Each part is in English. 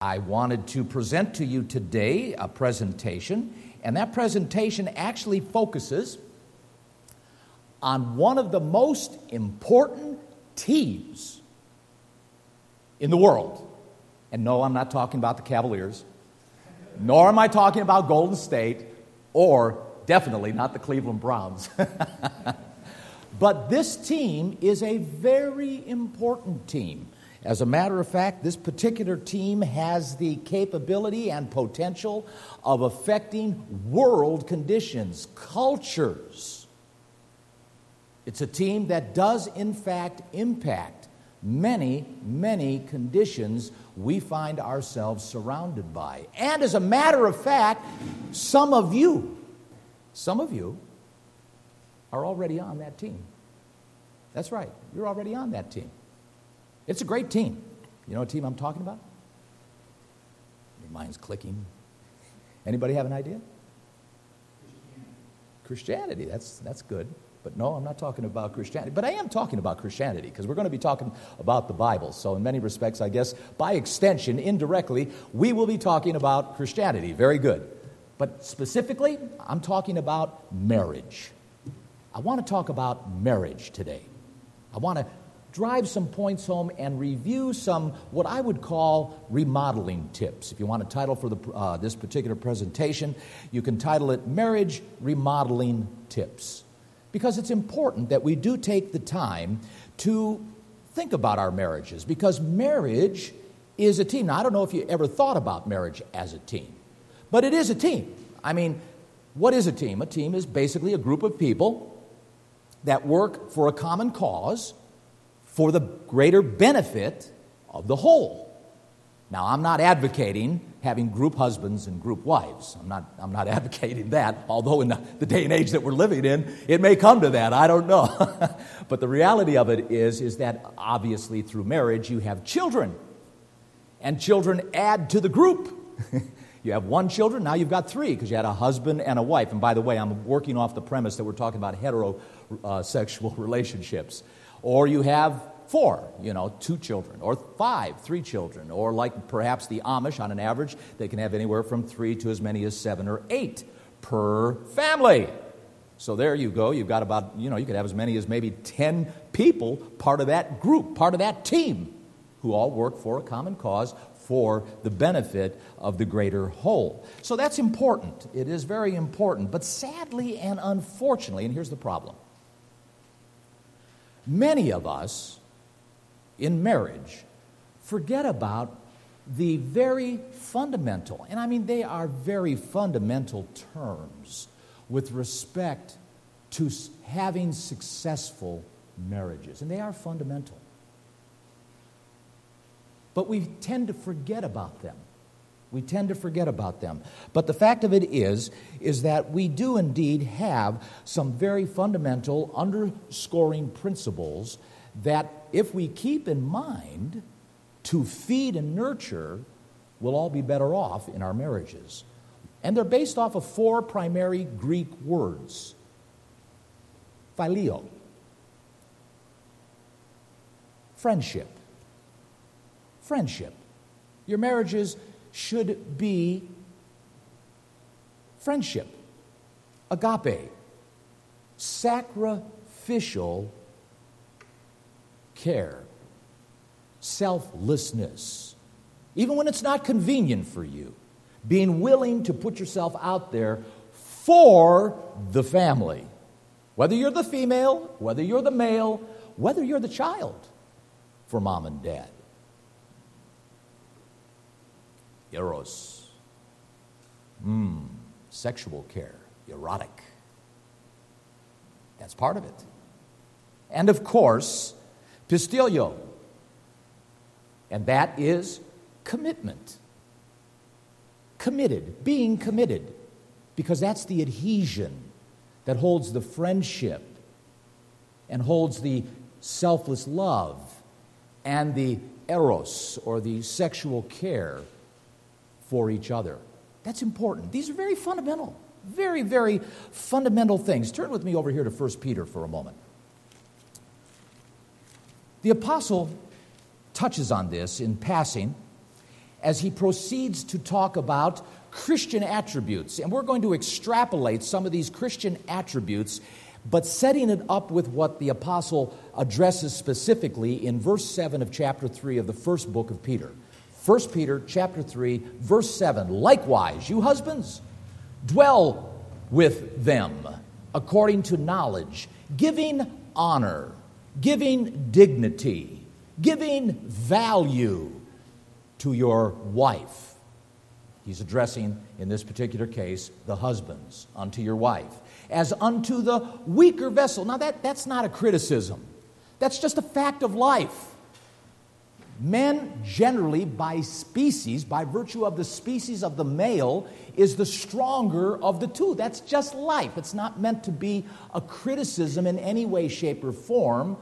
I wanted to present to you today a presentation, and that presentation actually focuses on one of the most important teams in the world. And no, I'm not talking about the Cavaliers, nor am I talking about Golden State, or definitely not the Cleveland Browns. but this team is a very important team. As a matter of fact, this particular team has the capability and potential of affecting world conditions, cultures. It's a team that does, in fact, impact many, many conditions we find ourselves surrounded by. And as a matter of fact, some of you, some of you are already on that team. That's right, you're already on that team. It's a great team. You know what team I'm talking about? Your mind's clicking. Anybody have an idea? Christianity. That's, that's good. But no, I'm not talking about Christianity. But I am talking about Christianity because we're going to be talking about the Bible. So, in many respects, I guess by extension, indirectly, we will be talking about Christianity. Very good. But specifically, I'm talking about marriage. I want to talk about marriage today. I want to drive some points home and review some what I would call remodeling tips. If you want a title for the, uh, this particular presentation, you can title it Marriage Remodeling Tips. Because it's important that we do take the time to think about our marriages, because marriage is a team. Now, I don't know if you ever thought about marriage as a team, but it is a team. I mean, what is a team? A team is basically a group of people that work for a common cause for the greater benefit of the whole. Now, I'm not advocating having group husbands and group wives. I'm not, I'm not advocating that, although in the, the day and age that we're living in, it may come to that. I don't know. but the reality of it is, is that obviously through marriage you have children, and children add to the group. you have one children, now you've got three because you had a husband and a wife. And by the way, I'm working off the premise that we're talking about heterosexual uh, relationships. Or you have four, you know, two children, or five, three children, or like perhaps the Amish on an average, they can have anywhere from three to as many as seven or eight per family. So there you go. You've got about, you know, you could have as many as maybe 10 people part of that group, part of that team, who all work for a common cause for the benefit of the greater whole. So that's important. It is very important. But sadly and unfortunately, and here's the problem many of us in marriage forget about the very fundamental, and I mean they are very fundamental terms with respect to having successful marriages, and they are fundamental. But we tend to forget about them. We tend to forget about them. But the fact of it is, is that we do indeed have some very fundamental underscoring principles that, if we keep in mind to feed and nurture, we'll all be better off in our marriages. And they're based off of four primary Greek words phileo, friendship. Friendship. Your marriages should be friendship, agape, sacrificial care, selflessness, even when it's not convenient for you, being willing to put yourself out there for the family. Whether you're the female, whether you're the male, whether you're the child for mom and dad. Eros. Mmm, sexual care, erotic. That's part of it. And of course, pistilio. And that is commitment. Committed, being committed, because that's the adhesion that holds the friendship and holds the selfless love and the eros or the sexual care for each other. That's important. These are very fundamental, very, very fundamental things. Turn with me over here to 1 Peter for a moment. The apostle touches on this in passing, as he proceeds to talk about Christian attributes. And we're going to extrapolate some of these Christian attributes, but setting it up with what the apostle addresses specifically in verse 7 of chapter 3 of the first book of Peter. 1 Peter chapter 3 verse 7 Likewise you husbands dwell with them according to knowledge giving honor giving dignity giving value to your wife He's addressing, in this particular case, the husbands unto your wife, as unto the weaker vessel. Now, that, that's not a criticism, that's just a fact of life. Men generally, by species, by virtue of the species of the male, is the stronger of the two. That's just life. It's not meant to be a criticism in any way, shape, or form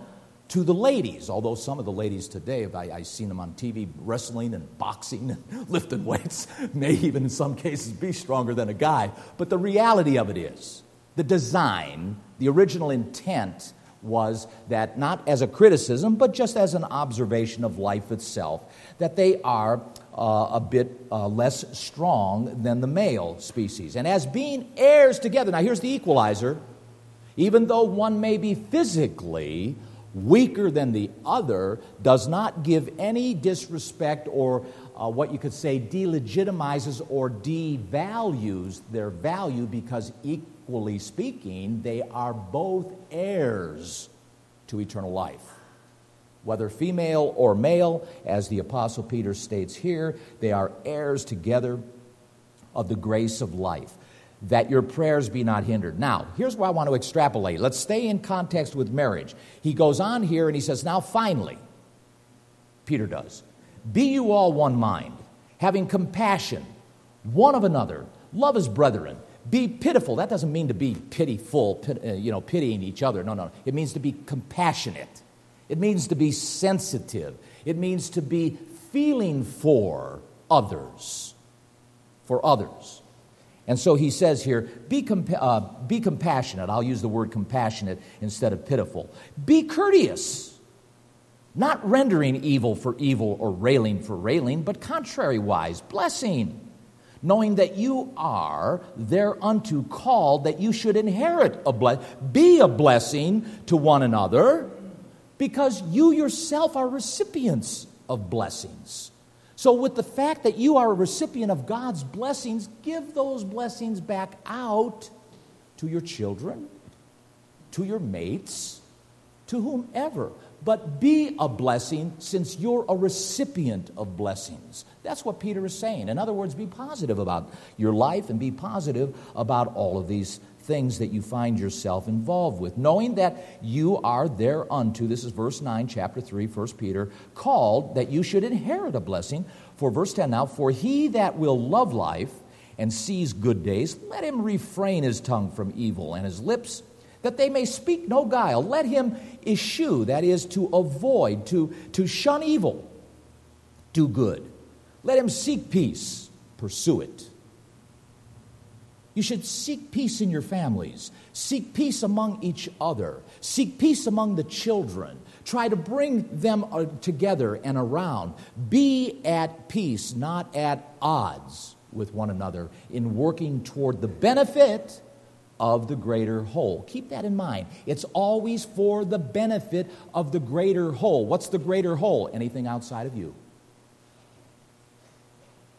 to the ladies, although some of the ladies today, I, I've seen them on TV wrestling and boxing and lifting weights, may even in some cases be stronger than a guy. But the reality of it is, the design, the original intent was that not as a criticism, but just as an observation of life itself, that they are uh, a bit uh, less strong than the male species. And as being heirs together, now here's the equalizer even though one may be physically weaker than the other does not give any disrespect or uh, what you could say delegitimizes or devalues their value because, equally speaking, they are both heirs to eternal life. Whether female or male, as the Apostle Peter states here, they are heirs together of the grace of life that your prayers be not hindered. Now, here's where I want to extrapolate. Let's stay in context with marriage. He goes on here and he says, Now finally, Peter does, be you all one mind, having compassion one of another, love as brethren. Be pitiful. That doesn't mean to be pitiful, pit, uh, you know, pitying each other. No, no. It means to be compassionate. It means to be sensitive. It means to be feeling for others. For others. And so he says here be, compa- uh, be compassionate. I'll use the word compassionate instead of pitiful. Be courteous, not rendering evil for evil or railing for railing, but contrariwise, blessing, knowing that you are thereunto called that you should inherit a blessing, be a blessing to one another, because you yourself are recipients of blessings. So, with the fact that you are a recipient of God's blessings, give those blessings back out to your children, to your mates, to whomever. But be a blessing since you're a recipient of blessings. That's what Peter is saying. In other words, be positive about your life and be positive about all of these things that you find yourself involved with, knowing that you are thereunto, this is verse 9, chapter 3, 1 Peter, called that you should inherit a blessing. For verse 10 now, for he that will love life and sees good days, let him refrain his tongue from evil and his lips that they may speak no guile. Let him eschew, that is, to avoid, to, to shun evil, do good. Let him seek peace, pursue it. You should seek peace in your families, seek peace among each other, seek peace among the children. Try to bring them uh, together and around. Be at peace, not at odds with one another, in working toward the benefit of the greater whole. Keep that in mind. It's always for the benefit of the greater whole. What's the greater whole? Anything outside of you.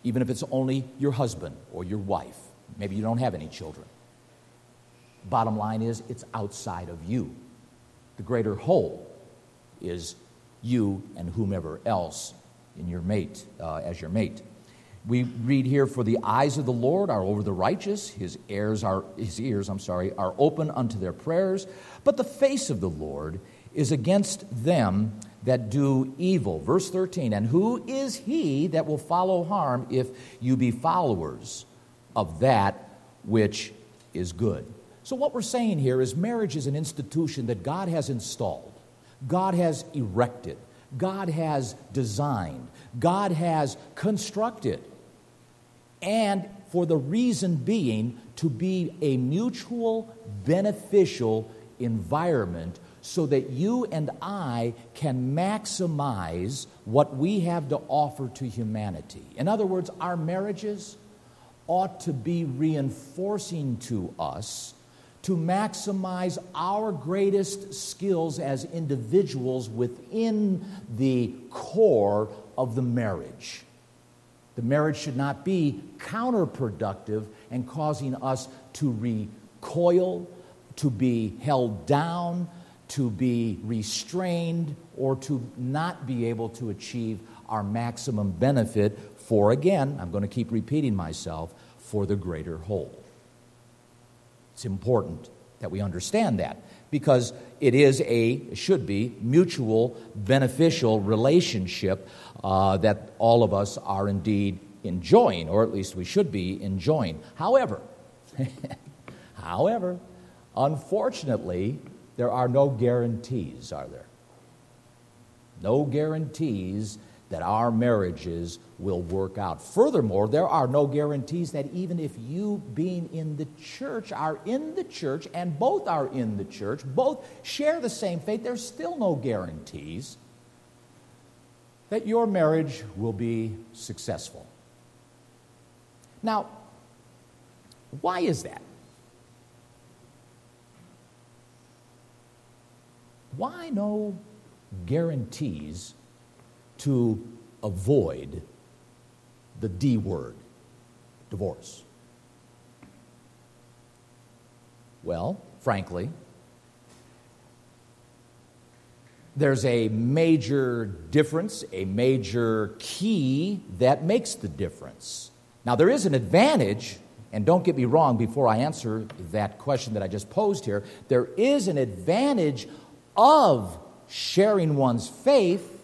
Even if it's only your husband or your wife Maybe you don't have any children. Bottom line is, it's outside of you. The greater whole is you and whomever else in your mate, uh, as your mate. We read here, "For the eyes of the Lord are over the righteous; his ears are his ears, I'm sorry, are open unto their prayers. But the face of the Lord is against them that do evil." Verse 13. And who is he that will follow harm if you be followers of that which is good. So, what we're saying here is marriage is an institution that God has installed, God has erected, God has designed, God has constructed. And for the reason being to be a mutual beneficial environment so that you and I can maximize what we have to offer to humanity. In other words, our marriages ought to be reinforcing to us to maximize our greatest skills as individuals within the core of the marriage. The marriage should not be counterproductive and causing us to recoil, to be held down, to be restrained, or to not be able to achieve our maximum benefit for, again, I'm going to keep repeating myself, for the greater whole. It's important that we understand that because it is a, should be, mutual beneficial relationship uh, that all of us are indeed enjoying, or at least we should be enjoying. However, however, unfortunately, there are no guarantees, are there? No guarantees that our marriages will work out. Furthermore, there are no guarantees that even if you, being in the church, are in the church and both are in the church, both share the same faith, there's still no guarantees that your marriage will be successful. Now, why is that? Why no guarantees to avoid the D word, divorce? Well, frankly, there's a major difference, a major key that makes the difference. Now, there is an advantage, and don't get me wrong before I answer that question that I just posed here. There is an advantage of sharing one's faith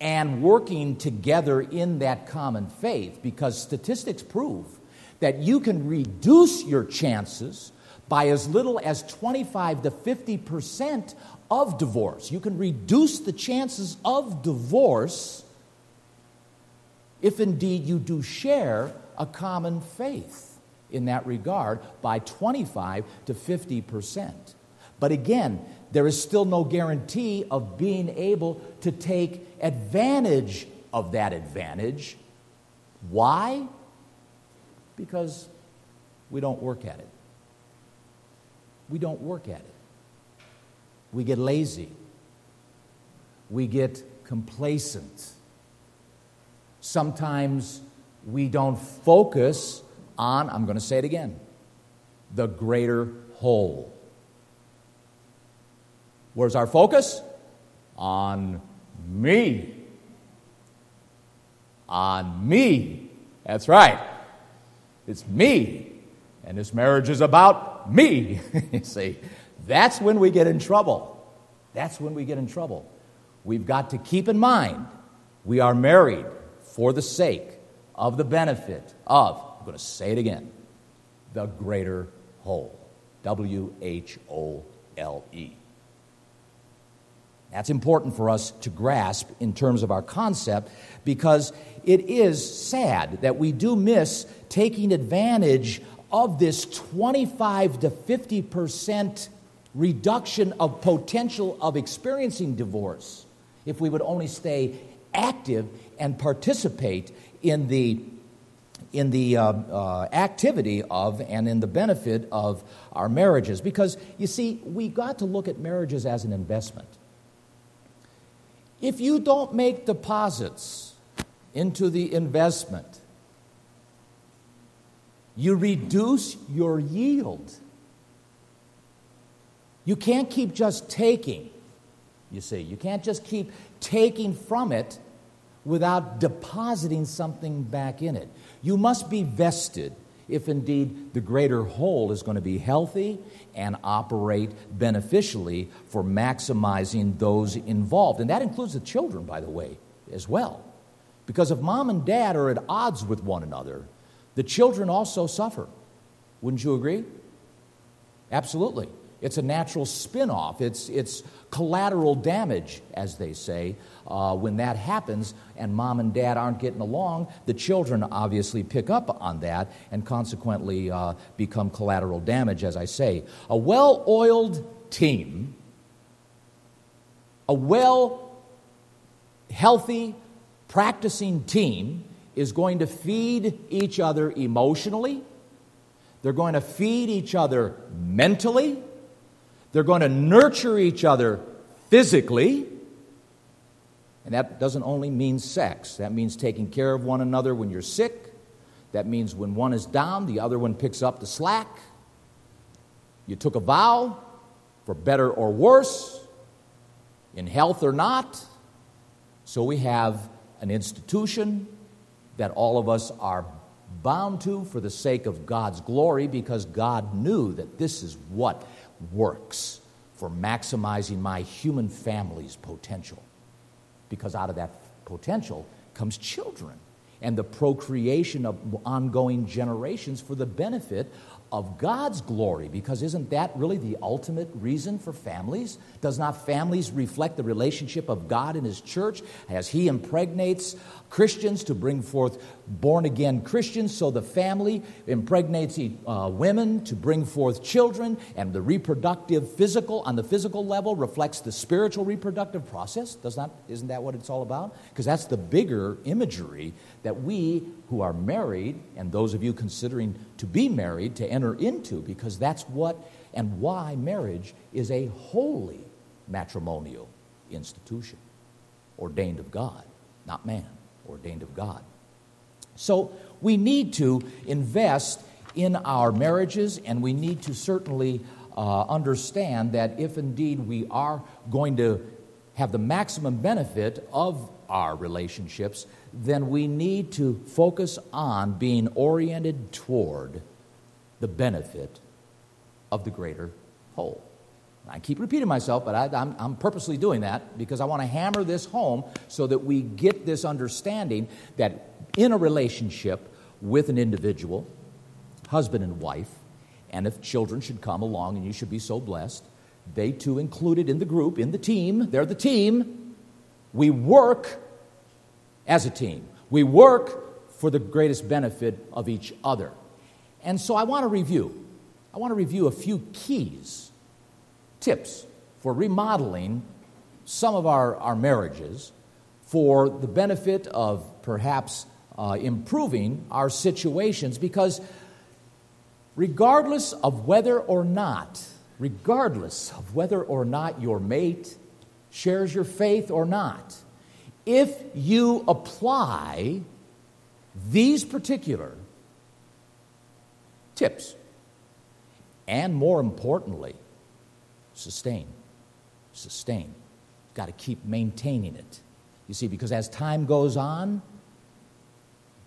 and working together in that common faith because statistics prove that you can reduce your chances by as little as 25 to 50 percent of divorce. You can reduce the chances of divorce if indeed you do share a common faith in that regard by 25 to 50 percent. But again, there is still no guarantee of being able to take advantage of that advantage. Why? Because we don't work at it. We don't work at it. We get lazy. We get complacent. Sometimes we don't focus on, I'm going to say it again, the greater whole. Where's our focus? On me. On me. That's right. It's me. And this marriage is about me. you see, that's when we get in trouble. That's when we get in trouble. We've got to keep in mind we are married for the sake of the benefit of, I'm going to say it again, the greater whole. W H O L E. That's important for us to grasp in terms of our concept because it is sad that we do miss taking advantage of this 25 to 50 percent reduction of potential of experiencing divorce if we would only stay active and participate in the in the uh, uh, activity of and in the benefit of our marriages. Because you see we got to look at marriages as an investment if you don't make deposits into the investment, you reduce your yield. You can't keep just taking, you see. You can't just keep taking from it without depositing something back in it. You must be vested if indeed the greater whole is going to be healthy and operate beneficially for maximizing those involved. And that includes the children, by the way, as well. Because if mom and dad are at odds with one another, the children also suffer. Wouldn't you agree? Absolutely. It's a natural spin off, it's, it's collateral damage, as they say. Uh, when that happens and mom and dad aren't getting along, the children obviously pick up on that and consequently uh, become collateral damage, as I say. A well oiled team A well, healthy, practicing team is going to feed each other emotionally, they're going to feed each other mentally, they're going to nurture each other physically. And that doesn't only mean sex, that means taking care of one another when you're sick. That means when one is down, the other one picks up the slack. You took a vow for better or worse, in health or not. So we have an institution that all of us are bound to for the sake of God's glory because God knew that this is what works for maximizing my human family's potential. Because out of that potential comes children and the procreation of ongoing generations for the benefit of God's glory, because isn't that really the ultimate reason for families? Does not families reflect the relationship of God and His church as He impregnates Christians to bring forth born again Christians? So the family impregnates uh, women to bring forth children, and the reproductive physical, on the physical level, reflects the spiritual reproductive process. Does not, isn't that what it's all about? Because that's the bigger imagery that we who are married, and those of you considering to be married, to enter into, because that's what and why marriage is a holy matrimonial institution, ordained of God, not man, ordained of God. So we need to invest in our marriages, and we need to certainly uh, understand that if indeed we are going to have the maximum benefit of our relationships, then we need to focus on being oriented toward the benefit of the greater whole. I keep repeating myself, but I, am purposely doing that because I want to hammer this home so that we get this understanding that in a relationship with an individual, husband and wife, and if children should come along and you should be so blessed, they too included in the group, in the team, they're the team. We work as a team. We work for the greatest benefit of each other. And so I want to review. I want to review a few keys, tips for remodeling some of our, our marriages for the benefit of perhaps uh, improving our situations because regardless of whether or not, regardless of whether or not your mate shares your faith or not, if you apply these particular tips, and more importantly, sustain. Sustain. You've Got to keep maintaining it. You see, because as time goes on,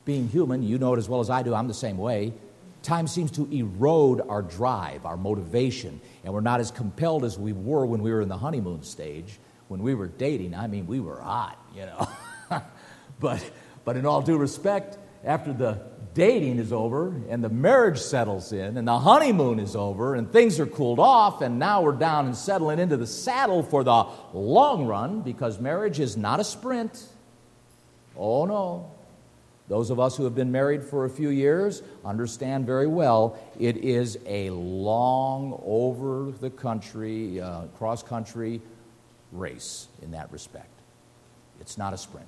being human, you know it as well as I do, I'm the same way. Time seems to erode our drive, our motivation, and we're not as compelled as we were when we were in the honeymoon stage when we were dating, I mean, we were hot, you know. but, but in all due respect, after the dating is over and the marriage settles in and the honeymoon is over and things are cooled off and now we're down and settling into the saddle for the long run because marriage is not a sprint. Oh no. Those of us who have been married for a few years understand very well it is a long, over the country, uh, cross country race in that respect. It's not a sprint.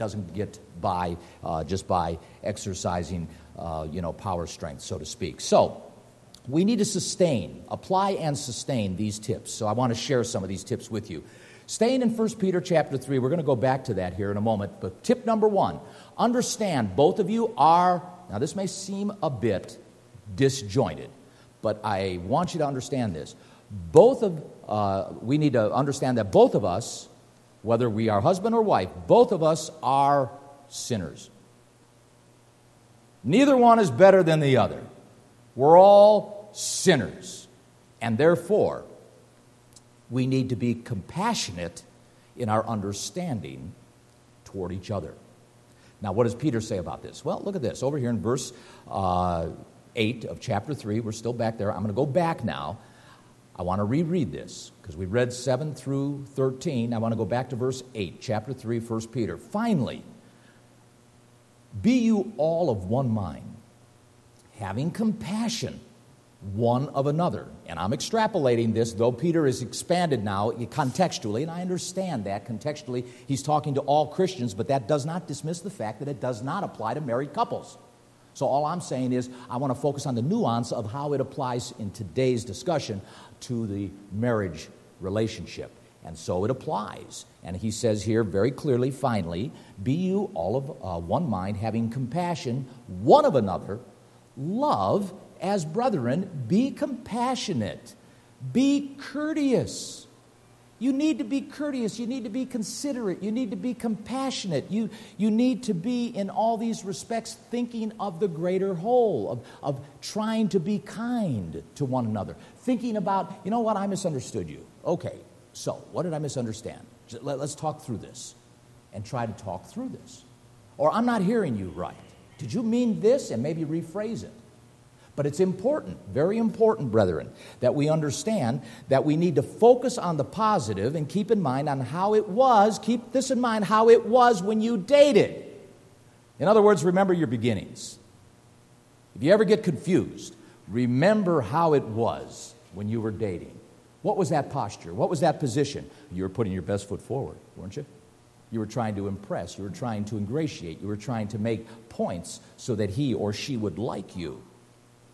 Doesn't get by uh, just by exercising, uh, you know, power strength, so to speak. So we need to sustain, apply and sustain these tips. So I want to share some of these tips with you. Staying in 1 Peter chapter 3, we're going to go back to that here in a moment. But tip number one understand both of you are, now this may seem a bit disjointed, but I want you to understand this. Both of uh, we need to understand that both of us, whether we are husband or wife, both of us are sinners. Neither one is better than the other. We're all sinners. And therefore, we need to be compassionate in our understanding toward each other. Now, what does Peter say about this? Well, look at this. Over here in verse uh, 8 of chapter 3, we're still back there. I'm going to go back now I want to reread this because we read 7 through 13. I want to go back to verse 8, chapter 3, 1 Peter. Finally, be you all of one mind, having compassion one of another. And I'm extrapolating this, though Peter is expanded now contextually, and I understand that contextually he's talking to all Christians, but that does not dismiss the fact that it does not apply to married couples. So all I'm saying is I want to focus on the nuance of how it applies in today's discussion to the marriage relationship. And so it applies. And he says here very clearly, finally, be you all of uh, one mind, having compassion one of another, love as brethren, be compassionate, be courteous. You need to be courteous. You need to be considerate. You need to be compassionate. You, you need to be, in all these respects, thinking of the greater whole, of, of trying to be kind to one another. Thinking about, you know what, I misunderstood you. Okay, so what did I misunderstand? Let, let's talk through this and try to talk through this. Or I'm not hearing you right. Did you mean this? And maybe rephrase it. But it's important, very important, brethren, that we understand that we need to focus on the positive and keep in mind on how it was, keep this in mind, how it was when you dated. In other words, remember your beginnings. If you ever get confused, remember how it was when you were dating. What was that posture? What was that position? You were putting your best foot forward, weren't you? You were trying to impress. You were trying to ingratiate. You were trying to make points so that he or she would like you.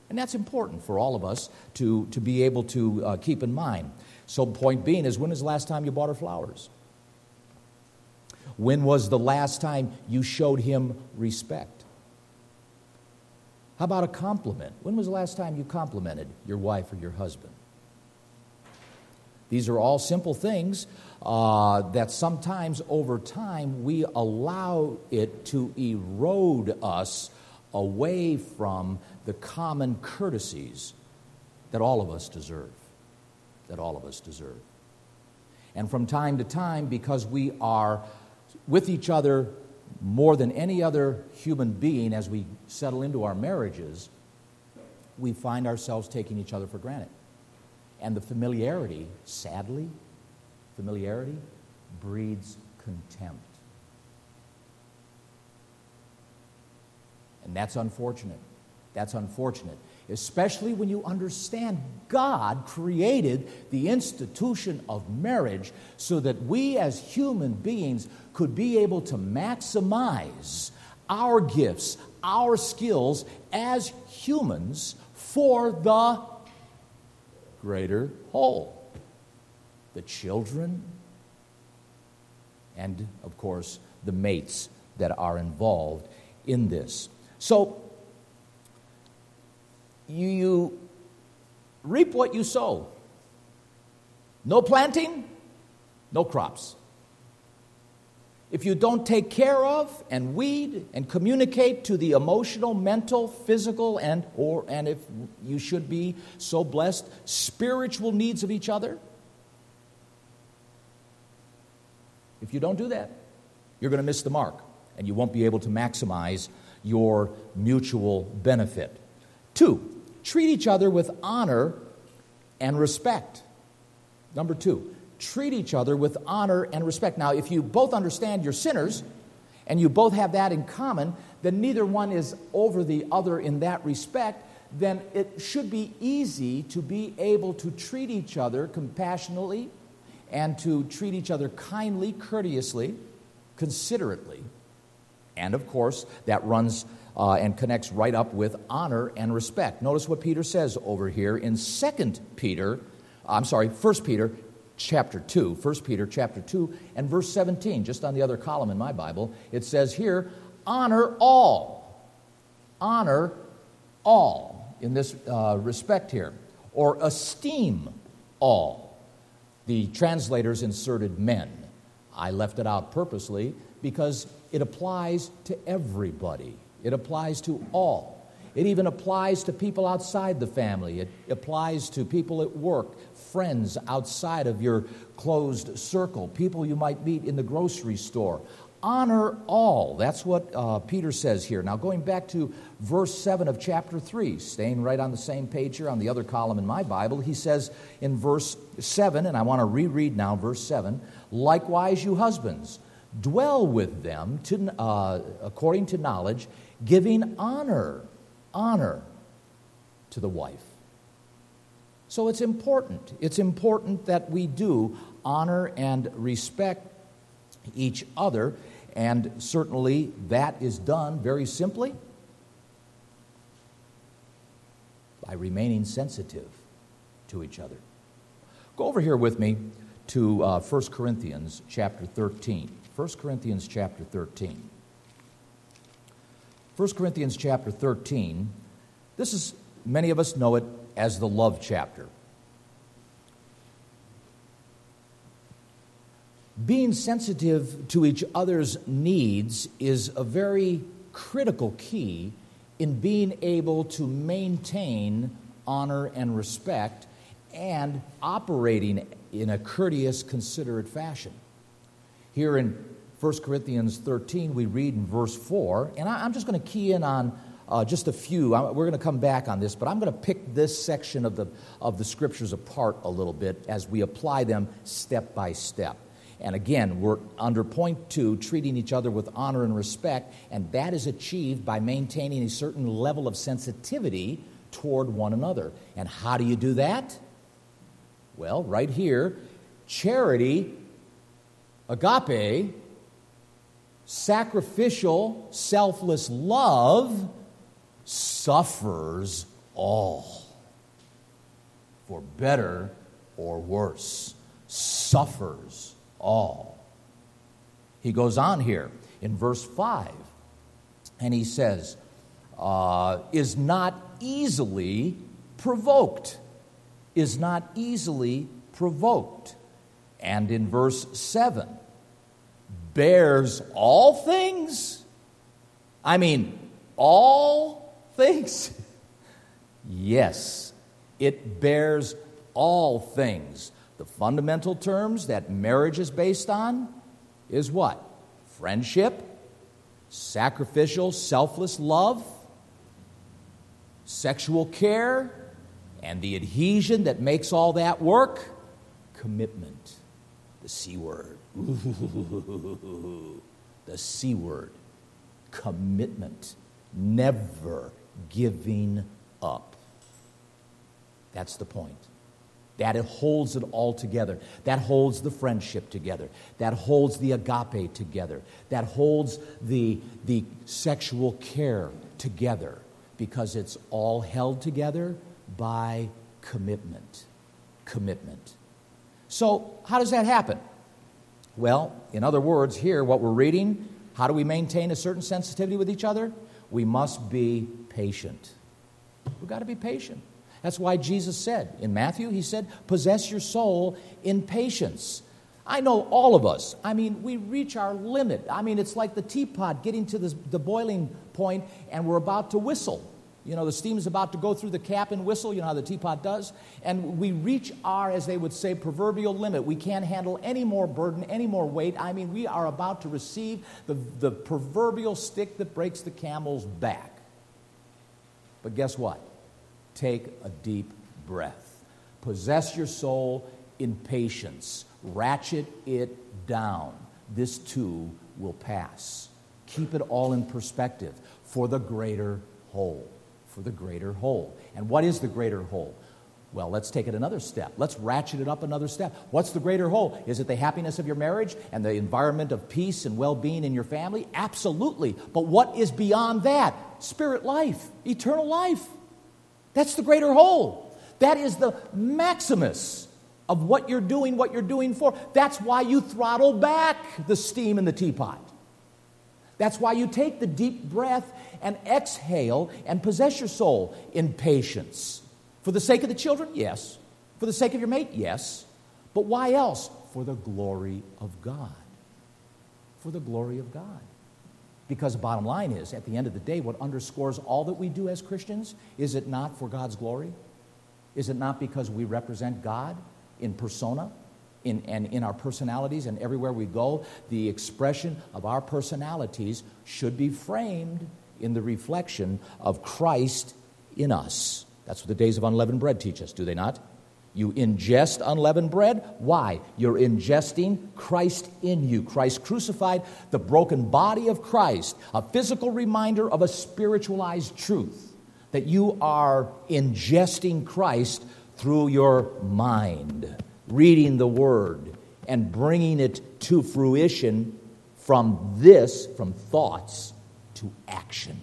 And that's important for all of us to, to be able to uh, keep in mind. So, point being is when was the last time you bought her flowers? When was the last time you showed him respect? How about a compliment? When was the last time you complimented your wife or your husband? These are all simple things uh, that sometimes over time we allow it to erode us away from the common courtesies that all of us deserve. That all of us deserve. And from time to time, because we are with each other more than any other human being as we settle into our marriages, we find ourselves taking each other for granted. And the familiarity, sadly, familiarity breeds contempt. And that's unfortunate. That's unfortunate, especially when you understand God created the institution of marriage so that we as human beings could be able to maximize our gifts, our skills as humans for the greater whole. The children, and of course, the mates that are involved in this. So, you, you reap what you sow. No planting, no crops. If you don't take care of and weed and communicate to the emotional, mental, physical, and or and if you should be so blessed, spiritual needs of each other, if you don't do that, you're going to miss the mark and you won't be able to maximize your mutual benefit. Two, treat each other with honor and respect. Number two, treat each other with honor and respect. Now, if you both understand you're sinners and you both have that in common, then neither one is over the other in that respect, then it should be easy to be able to treat each other compassionately and to treat each other kindly, courteously, considerately. And of course, that runs uh, and connects right up with honor and respect. Notice what Peter says over here in 2 Peter, I'm sorry, 1 Peter chapter 2, 1 Peter chapter 2 and verse 17, just on the other column in my Bible, it says here, honor all. Honor all in this uh, respect here, or esteem all. The translators inserted men. I left it out purposely because it applies to everybody. It applies to all. It even applies to people outside the family. It applies to people at work, friends outside of your closed circle, people you might meet in the grocery store. Honor all. That's what uh, Peter says here. Now, going back to verse 7 of chapter 3, staying right on the same page here on the other column in my Bible, he says in verse 7, and I want to reread now verse 7 likewise, you husbands, dwell with them to, uh, according to knowledge giving honor, honor to the wife So it's important. It's important that we do honor and respect each other, and certainly that is done very simply by remaining sensitive to each other. Go over here with me to uh, 1 Corinthians chapter 13. 1 Corinthians chapter 13. 1 Corinthians chapter 13, this is, many of us know it as the love chapter. Being sensitive to each other's needs is a very critical key in being able to maintain honor and respect and operating in a courteous, considerate fashion. Here in 1 Corinthians 13, we read in verse 4, and I, am just going to key in on uh, just a few. I, we're going to come back on this, but I'm going to pick this section of the, of the scriptures apart a little bit as we apply them step by step. And again, we're under point two, treating each other with honor and respect, and that is achieved by maintaining a certain level of sensitivity toward one another. And how do you do that? Well, right here, charity, agape, sacrificial, selfless love suffers all, for better or worse, suffers all. He goes on here in verse 5, and he says, uh, is not easily provoked. Is not easily provoked. And in verse 7, bears all things. I mean, all things? yes, it bears all things. The fundamental terms that marriage is based on is what? Friendship, sacrificial, selfless love, sexual care, and the adhesion that makes all that work commitment, the C word. The C word commitment, never giving up. That's the point. That it holds it all together. That holds the friendship together. That holds the agape together. That holds the, the sexual care together because it's all held together by commitment. Commitment. So, how does that happen? Well, in other words, here, what we're reading, how do we maintain a certain sensitivity with each other? We must be patient. We've got to be patient. That's why Jesus said in Matthew, He said, possess your soul in patience. I know all of us, I mean, we reach our limit. I mean, it's like the teapot getting to the, the boiling point and we're about to whistle. You know, the steam is about to go through the cap and whistle, you know how the teapot does. And we reach our, as they would say, proverbial limit. We can't handle any more burden, any more weight. I mean, we are about to receive the, the proverbial stick that breaks the camel's back. But guess what? Take a deep breath. Possess your soul in patience. Ratchet it down. This too will pass. Keep it all in perspective for the greater whole for the greater whole. And what is the greater whole? Well, let's take it another step. Let's ratchet it up another step. What's the greater whole? Is it the happiness of your marriage and the environment of peace and well being in your family? Absolutely. But what is beyond that? Spirit life, eternal life. That's the greater whole. That is the maximus of what you're doing, what you're doing for. That's why you throttle back the steam in the teapot. That's why you take the deep breath and exhale and possess your soul in patience. For the sake of the children? Yes. For the sake of your mate? Yes. But why else? For the glory of God. For the glory of God. Because the bottom line is, at the end of the day, what underscores all that we do as Christians, is it not for God's glory? Is it not because we represent God in persona? In, and in our personalities and everywhere we go, the expression of our personalities should be framed in the reflection of Christ in us. That's what the days of unleavened bread teach us, do they not? You ingest unleavened bread. Why? You're ingesting Christ in you. Christ crucified, the broken body of Christ, a physical reminder of a spiritualized truth that you are ingesting Christ through your mind, reading the Word, and bringing it to fruition from this, from thoughts to action.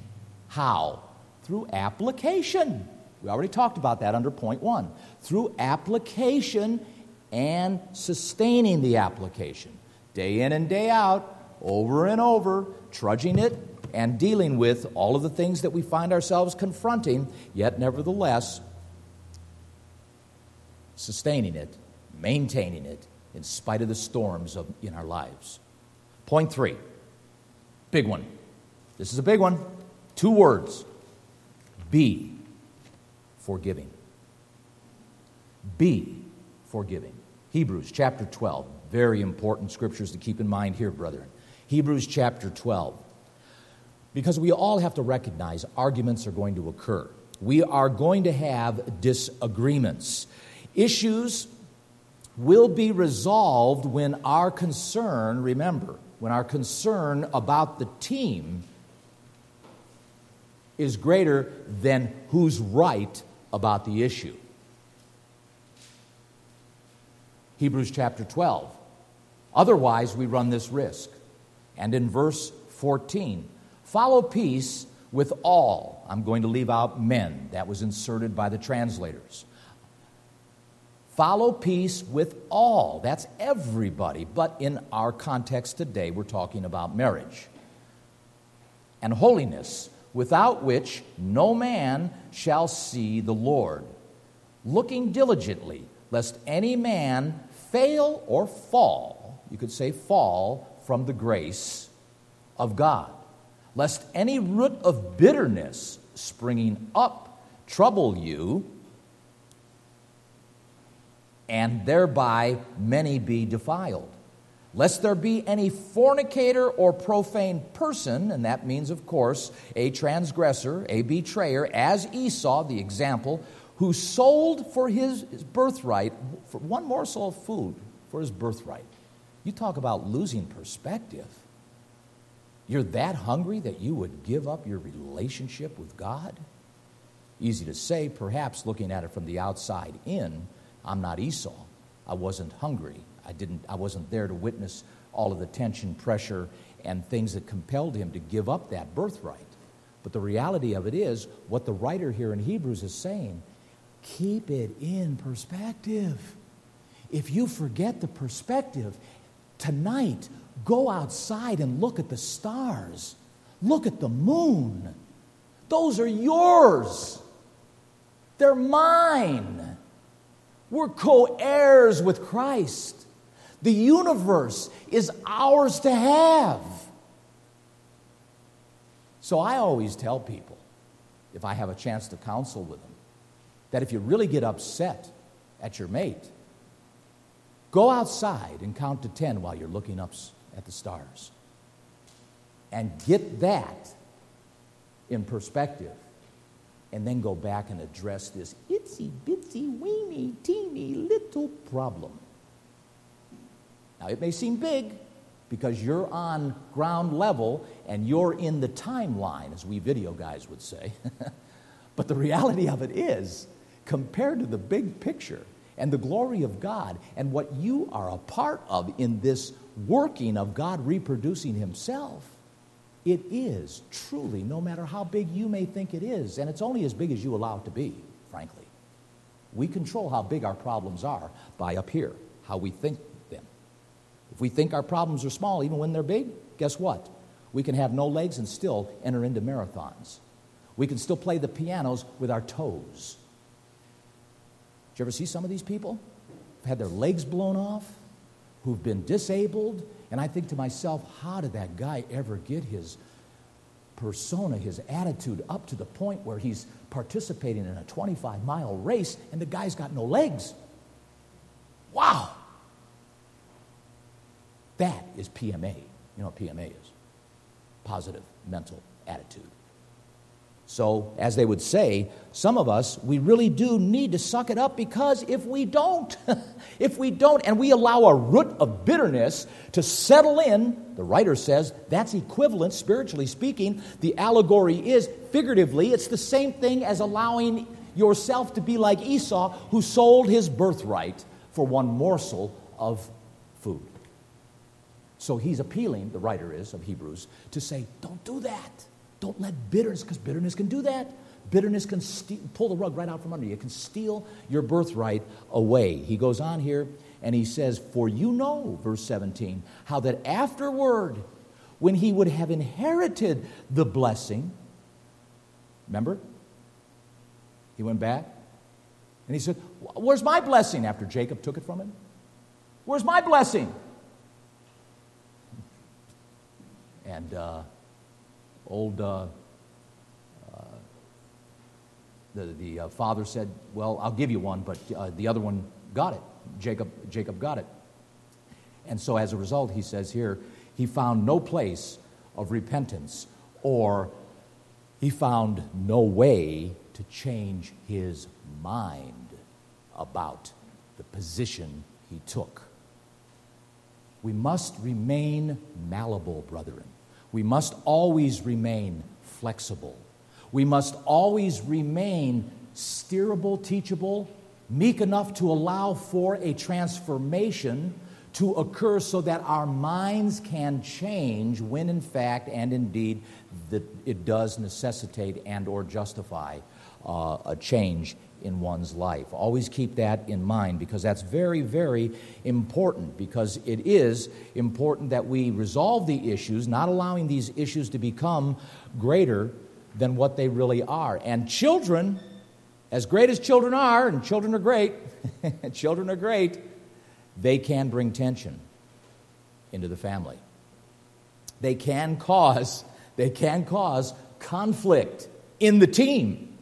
How? Through application. We already talked about that under point one. Through application and sustaining the application. Day in and day out, over and over, trudging it and dealing with all of the things that we find ourselves confronting, yet nevertheless sustaining it, maintaining it in spite of the storms of, in our lives. Point three, big one. This is a big one. Two words be forgiving. Be forgiving. Hebrews chapter 12. Very important scriptures to keep in mind here, brethren. Hebrews chapter 12. Because we all have to recognize arguments are going to occur. We are going to have disagreements. Issues will be resolved when our concern, remember, when our concern about the team is greater than who's right about the issue. Hebrews chapter 12. Otherwise, we run this risk. And in verse 14, follow peace with all. I'm going to leave out men. That was inserted by the translators. Follow peace with all. That's everybody. But in our context today, we're talking about marriage. And holiness, without which no man shall see the Lord. Looking diligently, lest any man fail or fall, you could say fall, from the grace of God, lest any root of bitterness springing up trouble you, and thereby many be defiled. Lest there be any fornicator or profane person, and that means, of course, a transgressor, a betrayer, as Esau, the example, who sold for his, birthright, for one morsel of food for his birthright. You talk about losing perspective. You're that hungry that you would give up your relationship with God? Easy to say, perhaps looking at it from the outside in. I'm not Esau. I wasn't hungry. I, didn't, I wasn't there to witness all of the tension, pressure, and things that compelled him to give up that birthright. But the reality of it is, what the writer here in Hebrews is saying, keep it in perspective. If you forget the perspective, tonight, go outside and look at the stars. Look at the moon. Those are yours. They're mine. We're co heirs with Christ. The universe is ours to have. So I always tell people, if I have a chance to counsel with them, that if you really get upset at your mate, Go outside and count to 10 while you're looking up at the stars. And get that in perspective. And then go back and address this itsy bitsy weeny teeny little problem. Now, it may seem big because you're on ground level and you're in the timeline, as we video guys would say. but the reality of it is, compared to the big picture, and the glory of God and what you are a part of in this working of God reproducing Himself, it is truly, no matter how big you may think it is, and it's only as big as you allow it to be, frankly. We control how big our problems are by up here, how we think them. If we think our problems are small, even when they're big, guess what? We can have no legs and still enter into marathons. We can still play the pianos with our toes. Did you ever see some of these people? Had their legs blown off, who've been disabled, and I think to myself, how did that guy ever get his persona, his attitude up to the point where he's participating in a 25 mile race and the guy's got no legs? Wow! That is PMA. You know what PMA is? Positive mental attitude. So, as they would say, some of us, we really do need to suck it up because if we don't, if we don't, and we allow a root of bitterness to settle in, the writer says that's equivalent, spiritually speaking. The allegory is figuratively, it's the same thing as allowing yourself to be like Esau, who sold his birthright for one morsel of food. So he's appealing, the writer is of Hebrews, to say, don't do that. Don't let bitterness, because bitterness can do that. Bitterness can pull the rug right out from under you. It can steal your birthright away. He goes on here and he says, For you know, verse 17, how that afterward, when he would have inherited the blessing, remember? He went back and he said, Where's my blessing after Jacob took it from him? Where's my blessing? And uh, old uh, uh, the, the uh, father said, Well, I'll give you one, but uh, the other one got it. Jacob, Jacob got it. And so as a result, he says here, he found no place of repentance or he found no way to change his mind about the position he took. We must remain malleable, brethren. We must always remain flexible. We must always remain steerable, teachable, meek enough to allow for a transformation to occur so that our minds can change when in fact and indeed that it does necessitate and or justify uh, a change in one's life. Always keep that in mind because that's very very important because it is important that we resolve the issues not allowing these issues to become greater than what they really are. And children as great as children are, and children are great, children are great, they can bring tension into the family. They can cause, they can cause conflict in the team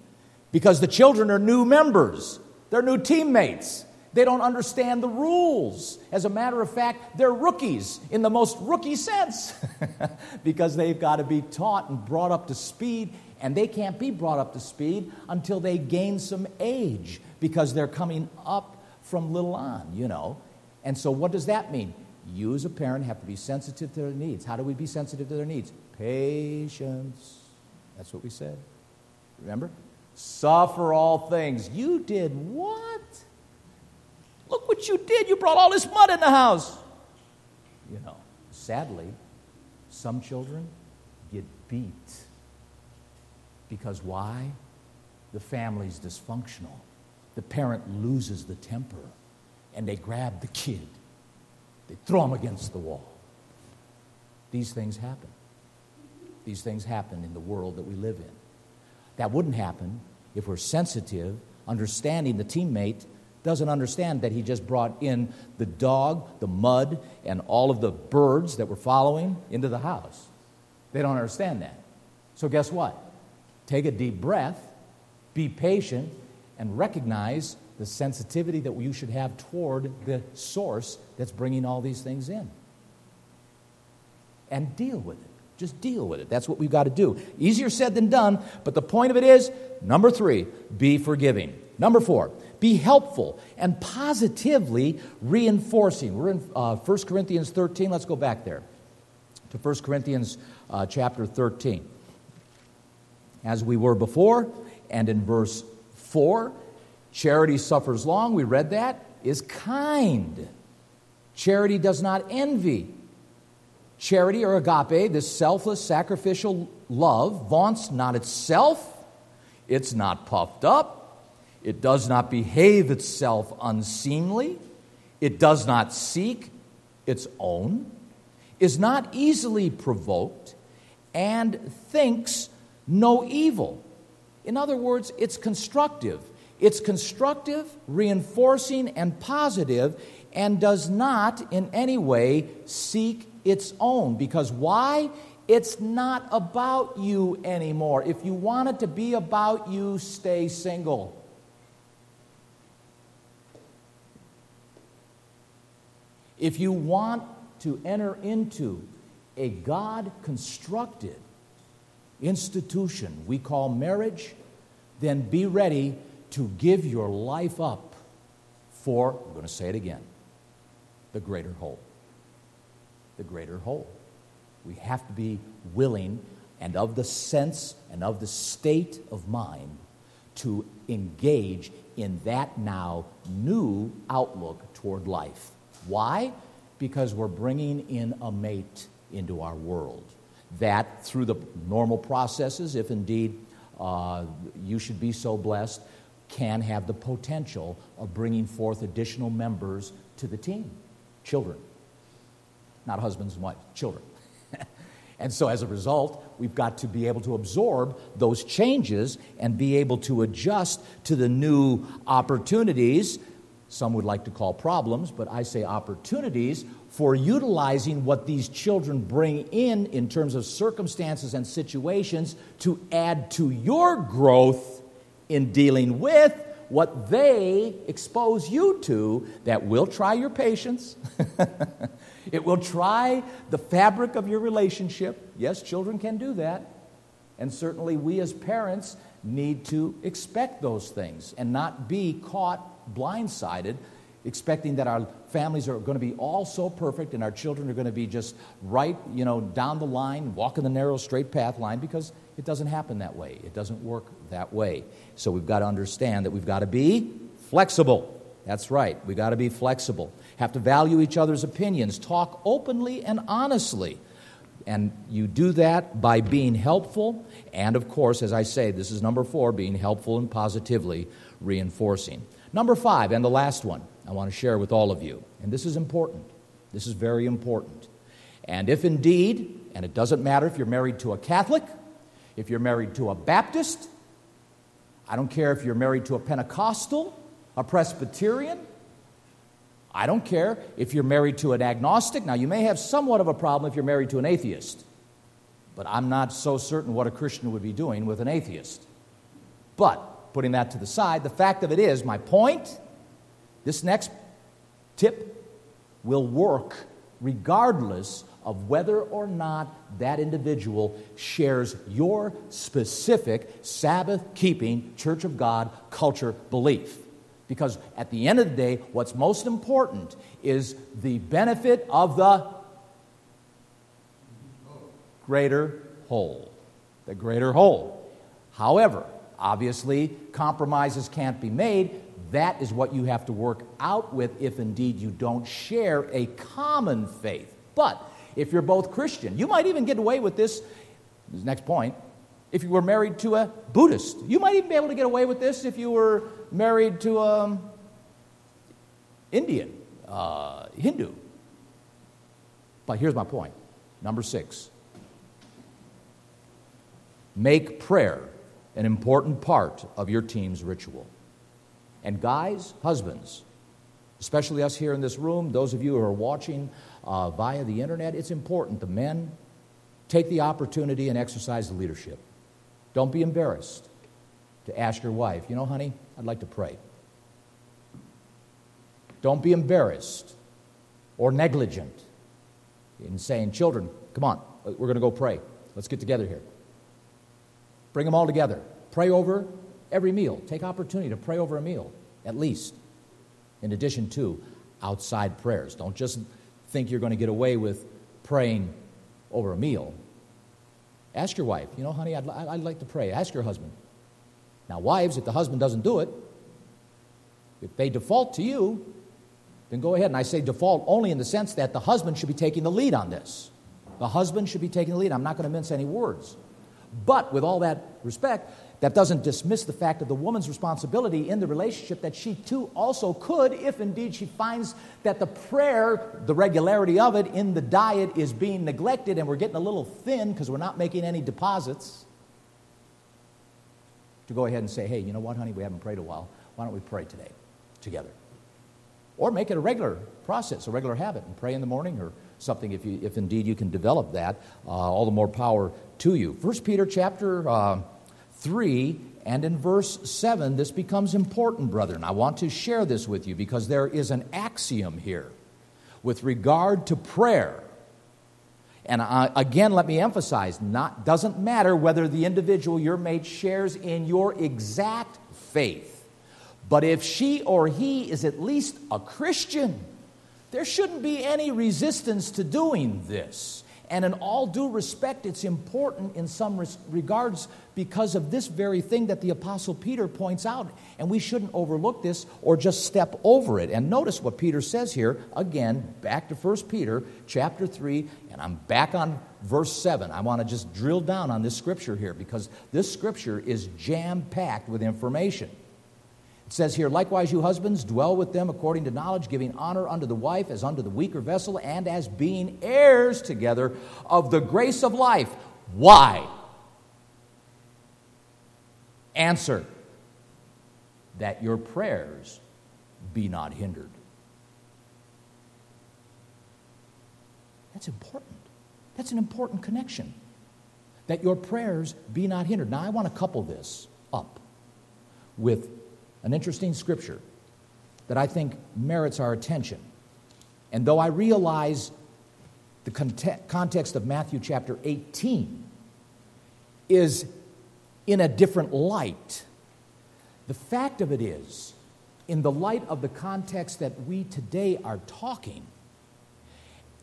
because the children are new members. They're new teammates. They don't understand the rules. As a matter of fact, they're rookies in the most rookie sense because they've got to be taught and brought up to speed and they can't be brought up to speed until they gain some age because they're coming up from little on, you know. And so, what does that mean? You, as a parent, have to be sensitive to their needs. How do we be sensitive to their needs? Patience. That's what we said. Remember? Suffer all things. You did what? Look what you did. You brought all this mud in the house. You know, sadly, some children get beat because why? The family's dysfunctional. The parent loses the temper and they grab the kid, they throw him against the wall. These things happen. These things happen in the world that we live in. That wouldn't happen if we're sensitive, understanding the teammate doesn't understand that he just brought in the dog, the mud, and all of the birds that were following into the house. They don't understand that. So, guess what? Take a deep breath, be patient, and recognize the sensitivity that you should have toward the source that's bringing all these things in. And deal with it. Just deal with it. That's what we've got to do. Easier said than done, but the point of it is number three, be forgiving. Number four, be helpful and positively reinforcing. We're in uh, 1 Corinthians 13. Let's go back there to 1 Corinthians uh, chapter 13 as we were before. And in verse 4, charity suffers long, we read that, is kind. Charity does not envy. Charity or agape, this selfless, sacrificial love, vaunts not itself, it's not puffed up, it does not behave itself unseemly, it does not seek its own, is not easily provoked, and thinks no evil. In other words, it's constructive. It's constructive, reinforcing, and positive, and does not in any way seek its own. Because why? It's not about you anymore. If you want it to be about you, stay single. If you want to enter into a God constructed institution we call marriage, then be ready to give your life up for, I'm going to say it again, the greater whole. The greater whole. We have to be willing and of the sense and of the state of mind to engage in that now new outlook toward life. Why? Because we're bringing in a mate into our world. That, through the normal processes, if indeed uh, you should be so blessed, can have the potential of bringing forth additional members to the team children. Not husbands and wives, children. and so, as a result, we've got to be able to absorb those changes and be able to adjust to the new opportunities. Some would like to call problems, but I say opportunities for utilizing what these children bring in in terms of circumstances and situations to add to your growth in dealing with what they expose you to that will try your patience. it will try the fabric of your relationship. Yes, children can do that. And certainly we as parents need to expect those things and not be caught blindsided expecting that our families are going to be all so perfect and our children are going to be just right, you know, down the line, walking the narrow, straight path line, because it doesn't happen that way. It doesn't work that way. So we've got to understand that we've got to be flexible. That's right. We've got to be flexible. Have to value each other's opinions. Talk openly and honestly. And you do that by being helpful. And of course, as I say, this is number four being helpful and positively reinforcing. Number five, and the last one, I want to share with all of you. And this is important. This is very important. And if indeed, and it doesn't matter if you're married to a Catholic, if you're married to a Baptist, I don't care if you're married to a Pentecostal, a Presbyterian, I don't care if you're married to an agnostic. Now, you may have somewhat of a problem if you're married to an atheist, but I'm not so certain what a Christian would be doing with an atheist. But putting that to the side, the fact of it is, my point this next tip will work regardless of whether or not that individual shares your specific Sabbath keeping Church of God culture belief. Because at the end of the day, what's most important is the benefit of the greater whole. The greater whole. However, obviously, compromises can't be made that is what you have to work out with if indeed you don't share a common faith. But if you're both Christian, you might even get away with this. This next point. If you were married to a Buddhist, you might even be able to get away with this if you were married to an Indian, uh, Hindu. But here's my point. Number six make prayer an important part of your team's ritual. And guys, husbands, especially us here in this room, those of you who are watching uh, via the internet, it's important the men take the opportunity and exercise the leadership. Don't be embarrassed to ask your wife, you know, honey, I'd like to pray. Don't be embarrassed or negligent in saying, children, come on, we're going to go pray. Let's get together here. Bring them all together. Pray over every meal. Take opportunity to pray over a meal, at least, in addition to outside prayers. Don't just think you're going to get away with praying over a meal. Ask your wife, you know, honey, I'd, I'd like to pray. Ask your husband. Now, wives, if the husband doesn't do it, if they default to you, then go ahead. And I say default only in the sense that the husband should be taking the lead on this. The husband should be taking the lead. I'm not going to mince any words. But with all that respect, that doesn't dismiss the fact of the woman's responsibility in the relationship that she too also could, if indeed she finds that the prayer, the regularity of it in the diet is being neglected and we're getting a little thin because we're not making any deposits, to go ahead and say, hey, you know what, honey, we haven't prayed a while. Why don't we pray today together? Or make it a regular process, a regular habit, and pray in the morning or something if, you, if indeed you can develop that. Uh, all the more power to you. First Peter chapter. Uh, 3 and in verse 7, this becomes important, brethren. I want to share this with you because there is an axiom here with regard to prayer. And I, again, let me emphasize, not doesn't matter whether the individual your mate shares in your exact faith. But if she or he is at least a Christian, there shouldn't be any resistance to doing this. And in all due respect, it's important in some regards because of this very thing that the Apostle Peter points out. And we shouldn't overlook this or just step over it. And notice what Peter says here, again, back to 1 Peter chapter 3, and I'm back on verse 7. I want to just drill down on this scripture here because this scripture is jam packed with information. It says here, likewise, you husbands, dwell with them according to knowledge, giving honor unto the wife as unto the weaker vessel, and as being heirs together of the grace of life. Why? Answer that your prayers be not hindered. That's important. That's an important connection. That your prayers be not hindered. Now, I want to couple this up with an interesting scripture that I think merits our attention. And though I realize the context of Matthew chapter 18 is in a different light, the fact of it is, in the light of the context that we today are talking,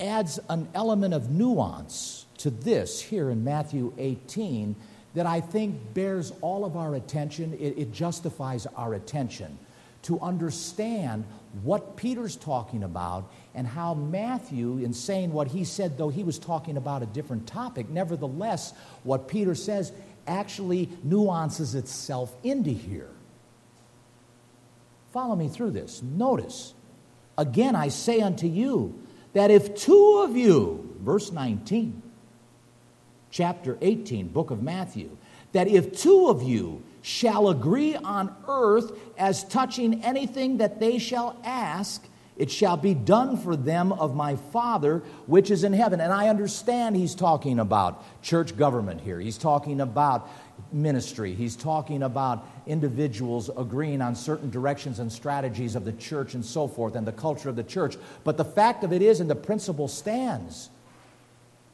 adds an element of nuance to this here in Matthew 18 that I think bears all of our attention. It, it, justifies our attention to understand what Peter's talking about and how Matthew, in saying what he said, though he was talking about a different topic, nevertheless, what Peter says actually nuances itself into here. Follow me through this. Notice, again, I say unto you that if two of you, verse 19, chapter 18, book of Matthew, that if two of you shall agree on earth as touching anything that they shall ask, it shall be done for them of my Father which is in heaven. And I understand he's talking about church government here. He's talking about ministry. He's talking about individuals agreeing on certain directions and strategies of the church and so forth and the culture of the church. But the fact of it is, and the principle stands,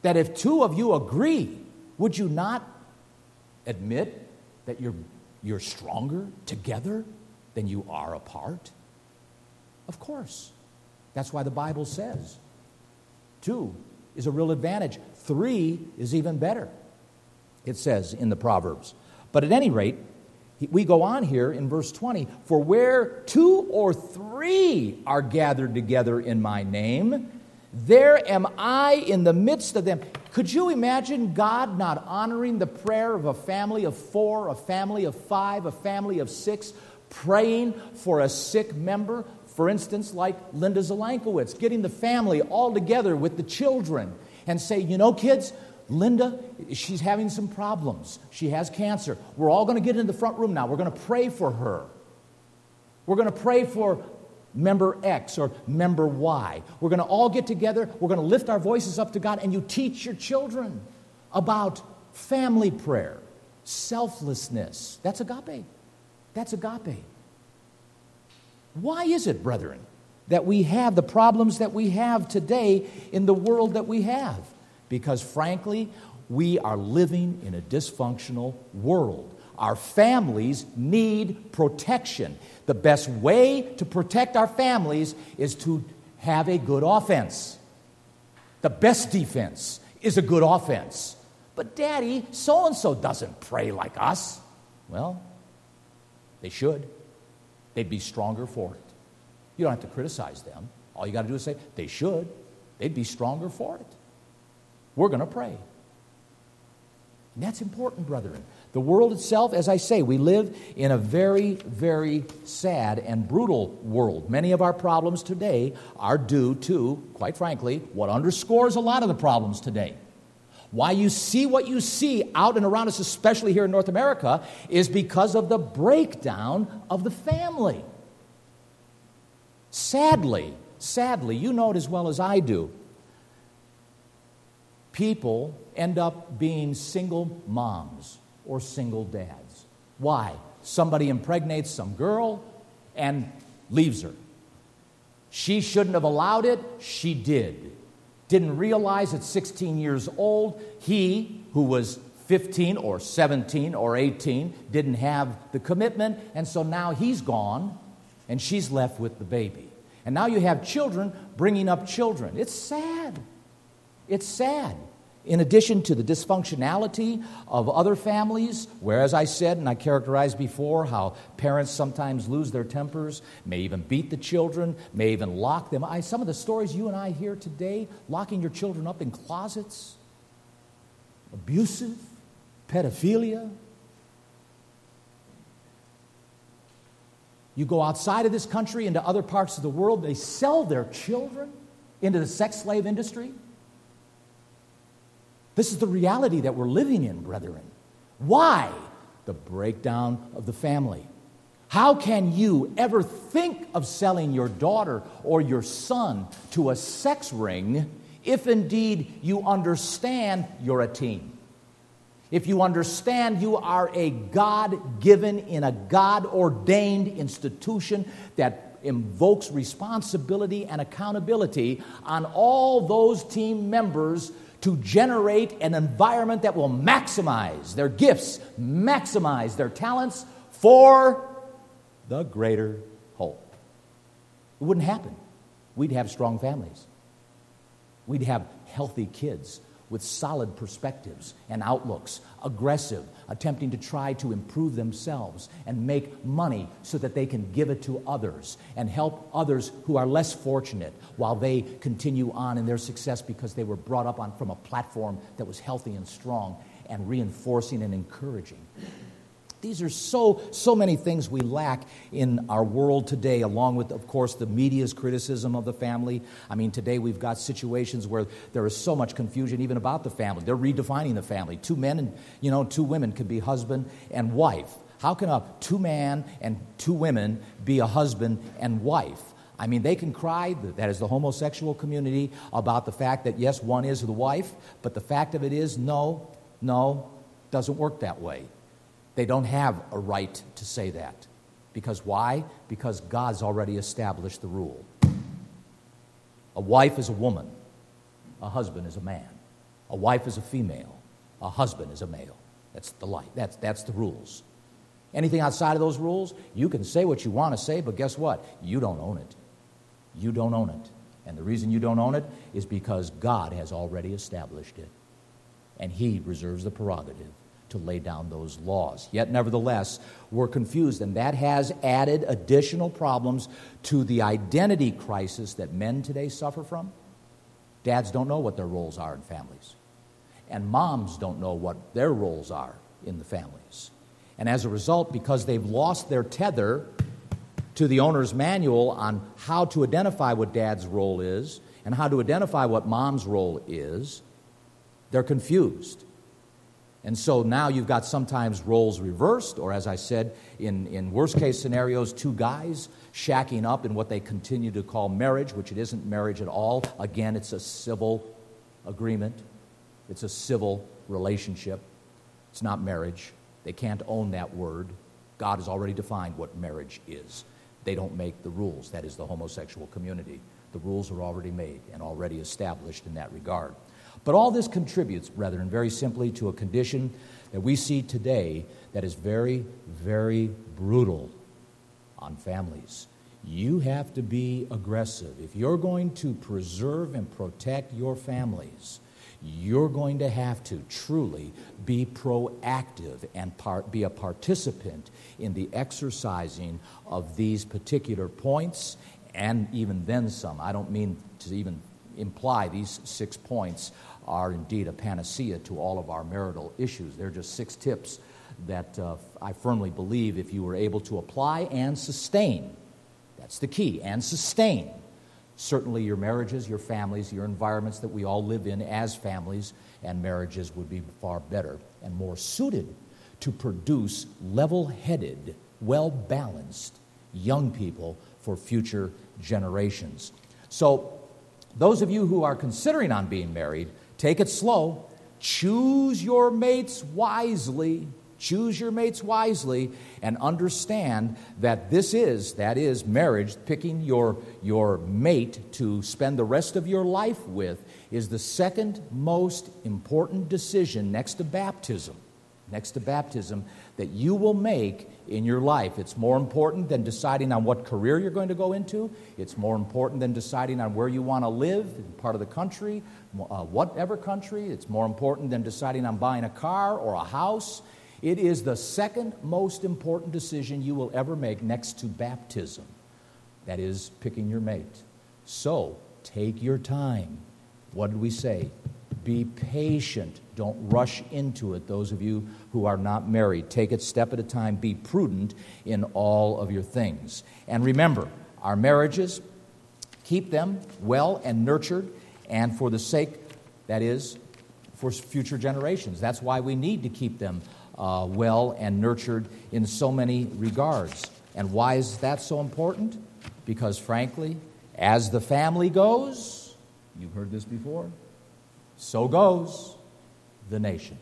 that if two of you agree, would you not admit that you're, you're stronger together than you are apart? Of course. That's why the Bible says two is a real advantage, three is even better, it says in the Proverbs. But at any rate, we go on here in verse 20 For where two or three are gathered together in my name, there am I in the midst of them. Could you imagine God not honoring the prayer of a family of four, a family of five, a family of six, praying for a sick member? For instance, like Linda Zelankowicz, getting the family all together with the children and say, you know, kids, Linda, she's having some problems. She has cancer. We're all going to get in the front room now. We're going to pray for her. We're going to pray for member X or member Y. We're going to all get together, we're going to lift our voices up to God, and you teach your children about family prayer, selflessness. That's agape. That's agape. Why is it, brethren, that we have the problems that we have today in the world that we have? Because frankly, we are living in a dysfunctional world. Our families need protection. The best way to protect our families is to have a good offense. The best defense is a good offense. But, Daddy, so and so doesn't pray like us. Well, they should. They'd be stronger for it. You don't have to criticize them. All you got to do is say, they should. They'd be stronger for it. We're going to pray. And that's important, brethren. The world itself, as I say, we live in a very, very sad and brutal world. Many of our problems today are due to, quite frankly, what underscores a lot of the problems today. Why you see what you see out and around us, especially here in North America, is because of the breakdown of the family. Sadly, sadly, you know it as well as I do, people end up being single moms or single dads. Why? Somebody impregnates some girl and leaves her. She shouldn't have allowed it, she did. Didn't realize at 16 years old, he, who was 15 or 17 or 18, didn't have the commitment, and so now he's gone and she's left with the baby. And now you have children bringing up children. It's sad. It's sad. In addition to the dysfunctionality of other families, where, as I said and I characterized before, how parents sometimes lose their tempers, may even beat the children, may even lock them. I, some of the stories you and I hear today, locking your children up in closets, abusive, pedophilia. You go outside of this country into other parts of the world, they sell their children into the sex slave industry. This is the reality that we're living in, brethren. Why? The breakdown of the family. How can you ever think of selling your daughter or your son to a sex ring if indeed you understand you're a team? If you understand you are a God given in a God ordained institution that invokes responsibility and accountability on all those team members to generate an environment that will maximize their gifts, maximize their talents for the greater whole. It wouldn't happen. We'd have strong families. We'd have healthy kids with solid perspectives and outlooks, aggressive, attempting to try to improve themselves and make money so that they can give it to others and help others who are less fortunate while they continue on in their success because they were brought up on, from a platform that was healthy and strong and reinforcing and encouraging. These are so, so many things we lack in our world today, along with, of course, the media's criticism of the family. I mean, today we've got situations where there is so much confusion even about the family. They're redefining the family. Two men and, you know, two women could be husband and wife. How can a two man and two women be a husband and wife? I mean, they can cry, that is the homosexual community, about the fact that, yes, one is the wife, but the fact of it is, no, no, doesn't work that way. They don't have a right to say that. Because why? Because God's already established the rule. A wife is a woman, a husband is a man. A wife is a female, a husband is a male. That's the light. That's, that's the rules. Anything outside of those rules, you can say what you want to say, but guess what? You don't own it. You don't own it. And the reason you don't own it is because God has already established it. And He reserves the prerogative to lay down those laws. Yet, nevertheless, we're confused, and that has added additional problems to the identity crisis that men today suffer from. Dads don't know what their roles are in families, and moms don't know what their roles are in the families. And as a result, because they've lost their tether to the owner's manual on how to identify what dad's role is and how to identify what mom's role is, they're confused. And so now you've got sometimes roles reversed, or as I said, in, in worst case scenarios, two guys shacking up in what they continue to call marriage, which it isn't marriage at all. Again, it's a civil agreement, it's a civil relationship. It's not marriage. They can't own that word. God has already defined what marriage is. They don't make the rules. That is the homosexual community. The rules are already made and already established in that regard. But all this contributes, brethren, very simply to a condition that we see today that is very, very brutal on families. You have to be aggressive. If you're going to preserve and protect your families, you're going to have to truly be proactive and part, be a participant in the exercising of these particular points and even then some. I don't mean to even imply these six points are indeed a panacea to all of our marital issues. They're just six tips that uh, I firmly believe if you were able to apply and sustain, that's the key, and sustain certainly your marriages, your families, your environments that we all live in as families and marriages would be far better and more suited to produce level headed, well balanced young people for future generations. So, those of you who are considering on being married, Take it slow. Choose your mates wisely. Choose your mates wisely and understand that this is, that is, marriage, picking your, your mate to spend the rest of your life with, is the second most important decision next to baptism. Next to baptism, that you will make in your life. It's more important than deciding on what career you're going to go into. It's more important than deciding on where you want to live, part of the country, uh, whatever country. It's more important than deciding on buying a car or a house. It is the second most important decision you will ever make next to baptism. That is, picking your mate. So, take your time. What did we say? Be patient. Don't rush into it. Those of you who are not married, take it step at a time. Be prudent in all of your things. And remember, our marriages, keep them well and nurtured, and for the sake, that is, for future generations. That's why we need to keep them uh, well and nurtured in so many regards. And why is that so important? Because, frankly, as the family goes, you've heard this before, so goes the nation.